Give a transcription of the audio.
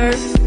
earth